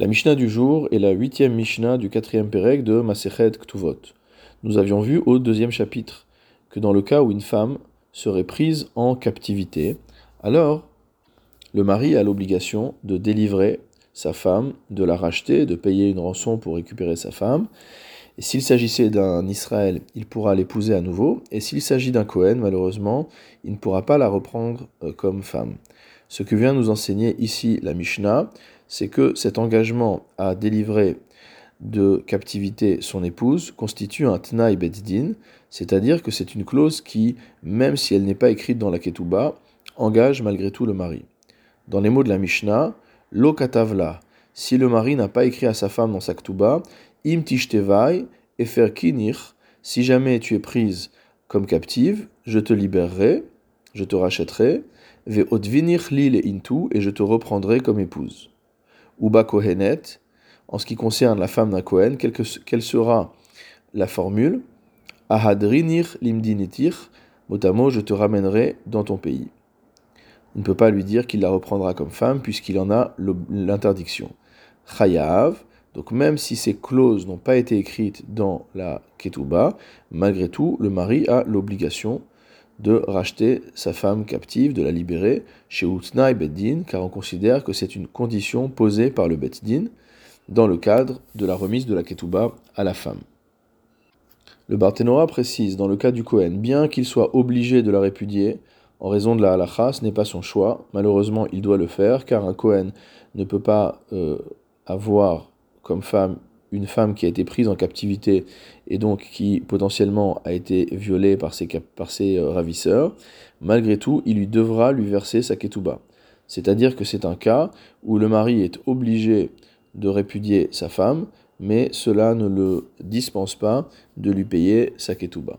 La Mishnah du jour est la huitième Mishnah du quatrième Pérec de Masechet Ktuvot. Nous avions vu au deuxième chapitre que dans le cas où une femme serait prise en captivité, alors le mari a l'obligation de délivrer sa femme, de la racheter, de payer une rançon pour récupérer sa femme. Et s'il s'agissait d'un Israël, il pourra l'épouser à nouveau. Et s'il s'agit d'un Cohen, malheureusement, il ne pourra pas la reprendre euh, comme femme. Ce que vient nous enseigner ici la Mishnah, c'est que cet engagement à délivrer de captivité son épouse constitue un Tnaï Beddin, c'est-à-dire que c'est une clause qui, même si elle n'est pas écrite dans la Ketouba, engage malgré tout le mari. Dans les mots de la Mishnah, Lo katavla, si le mari n'a pas écrit à sa femme dans sa Ketouba, Im tishtevai, efer kinir, si jamais tu es prise comme captive, je te libérerai, je te rachèterai, ve odvinir li le intu, et je te reprendrai comme épouse. Uba Kohenet, en ce qui concerne la femme d'un Kohen, quelle, sera la formule Ahadrinir limdinitir, mot je te ramènerai dans ton pays. On ne peut pas lui dire qu'il la reprendra comme femme puisqu'il en a l'interdiction. Chayav, donc même si ces clauses n'ont pas été écrites dans la Ketouba, malgré tout, le mari a l'obligation de racheter sa femme captive, de la libérer chez Utnai Beddin, car on considère que c'est une condition posée par le Beddin dans le cadre de la remise de la Ketouba à la femme. Le Barthénora précise, dans le cas du Kohen, bien qu'il soit obligé de la répudier, en raison de la halacha, ce n'est pas son choix. Malheureusement, il doit le faire, car un Kohen ne peut pas euh, avoir comme femme une femme qui a été prise en captivité et donc qui potentiellement a été violée par ses, euh, ravisseurs, malgré tout, il lui devra lui verser sa ketouba. C'est-à-dire que c'est un cas où le mari est obligé de répudier sa femme, mais cela ne le dispense pas de lui payer sa ketouba.